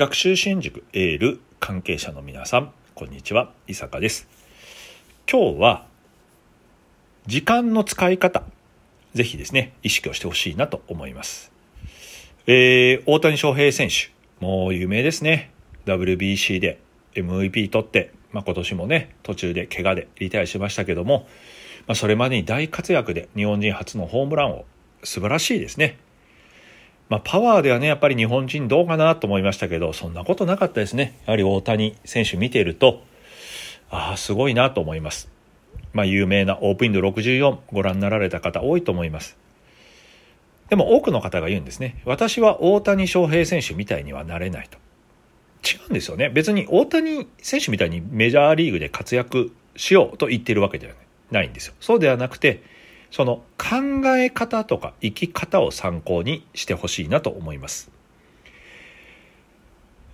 学習支援塾エール関係者の皆さんこんにちは。伊坂です。今日は時間の使い方ぜひですね意識をしてほしいなと思います。えー、大谷翔平選手もう有名ですね。WBC で MVP 取ってまあ、今年もね途中で怪我でリタイアしましたけども、まあ、それまでに大活躍で日本人初のホームランを素晴らしいですね。まあ、パワーではねやっぱり日本人どうかなと思いましたけどそんなことなかったですねやはり大谷選手見ているとああすごいなと思います。まあ、有名なオープンインド64ご覧になられた方多いと思います。でも多くの方が言うんですね。私は大谷翔平選手みたいにはなれないと。違うんですよね。別に大谷選手みたいにメジャーリーグで活躍しようと言ってるわけではないんですよ。そうではなくて、その考え方とか生き方を参考にしてほしいなと思います。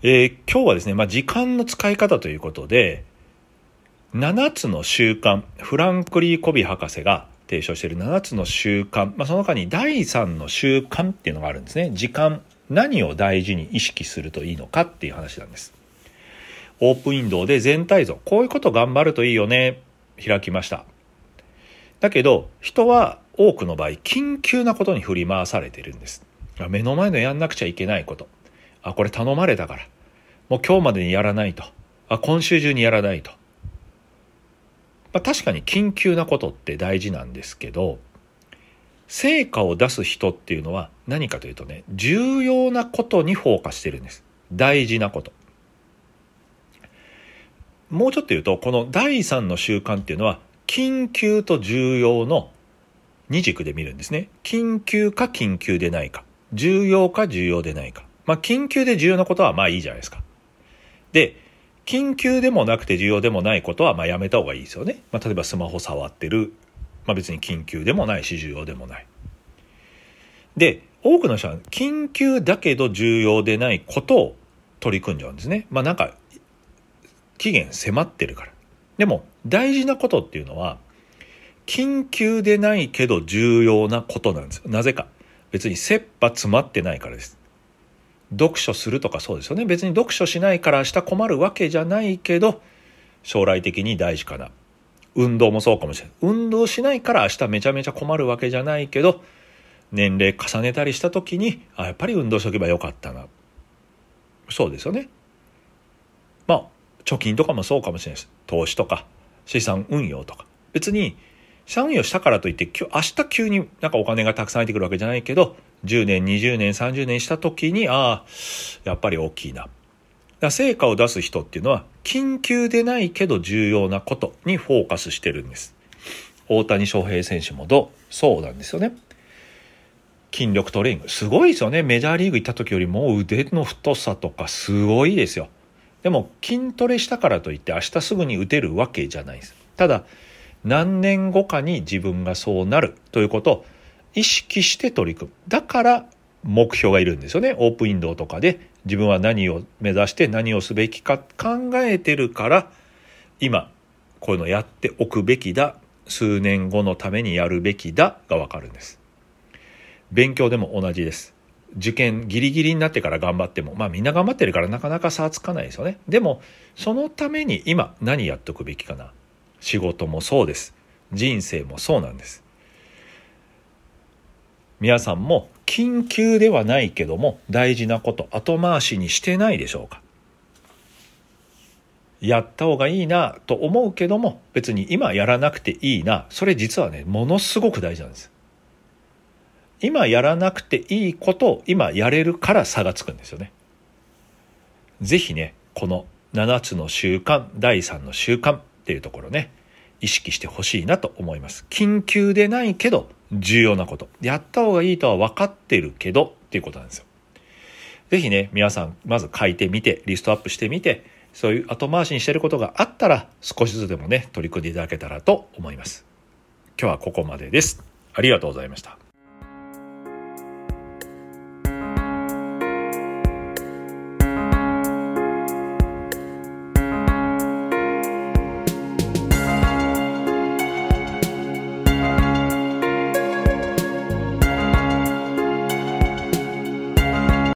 えー、今日はですね、まあ、時間の使い方ということで、7つの習慣、フランクリー・コビ博士が提唱している7つの習慣、まあ、その中に第3の習慣っていうのがあるんですね。時間何を大事に意識するといいのかっていう話なんです。オープンウィンドウで全体像、こういうこと頑張るといいよね、開きました。だけど、人は多くの場合、緊急なことに振り回されてるんです。目の前のやんなくちゃいけないこと。あ、これ頼まれたから。もう今日までにやらないと。あ、今週中にやらないと。まあ、確かに緊急なことって大事なんですけど、成果を出す人っていうのは何かというとね、重要なことにフォーカスしてるんです。大事なこと。もうちょっと言うと、この第三の習慣っていうのは、緊急と重要の二軸で見るんですね。緊急か緊急でないか。重要か重要でないか。まあ、緊急で重要なことはまあいいじゃないですか。で、緊急でもなくて重要でもないことはまあやめた方がいいですよね。まあ、例えばスマホ触ってるまあ、別に緊急でもないし重要でもない。で、多くの人は緊急だけど重要でないことを取り組んじゃうんですね。まあなんか、期限迫ってるから。でも大事なことっていうのは、緊急でないけど重要なことなんですよ。なぜか。別に切羽詰まってないからです。読書するとかそうですよね。別に読書しないから明日困るわけじゃないけど、将来的に大事かな。運動もそうかもしれない。運動しないから明日めちゃめちゃ困るわけじゃないけど、年齢重ねたりした時に、あ、やっぱり運動しとけばよかったな。そうですよね。まあ、貯金とかもそうかもしれないです。投資とか、資産運用とか。別に、資産運用したからといって、明日急になんかお金がたくさん入ってくるわけじゃないけど、10年、20年、30年した時に、ああ、やっぱり大きいな。だ成果を出す人っていうのは緊急でないけど重要なことにフォーカスしてるんです。大谷翔平選手もどう？そうなんですよね。筋力トレーニング。すごいですよね。メジャーリーグ行った時よりも腕の太さとかすごいですよ。でも筋トレしたからといって明日すぐに打てるわけじゃないです。ただ、何年後かに自分がそうなるということを意識して取り組む。だから目標がいるんですよね。オープンインドとかで自分は何を目指して何をすべきか考えてるから、今、こういうのやっておくべきだ。数年後のためにやるべきだがわかるんです。勉強でも同じです。受験ギリギリになってから頑張っても、まあみんな頑張ってるからなかなか差はつかないですよね。でも、そのために今何やっておくべきかな。仕事もそうです。人生もそうなんです。皆さんも緊急ではないけども大事なこと後回しにしてないでしょうかやった方がいいなと思うけども別に今やらなくていいなそれ実はねものすごく大事なんです今やらなくていいことを今やれるから差がつくんですよね是非ねこの7つの習慣第3の習慣っていうところね意識してほしいなと思います緊急でないけど重要なこと。やった方がいいとは分かってるけどっていうことなんですよ。ぜひね、皆さん、まず書いてみて、リストアップしてみて、そういう後回しにしてることがあったら、少しずつでもね、取り組んでいただけたらと思います。今日はここまでです。ありがとうございました。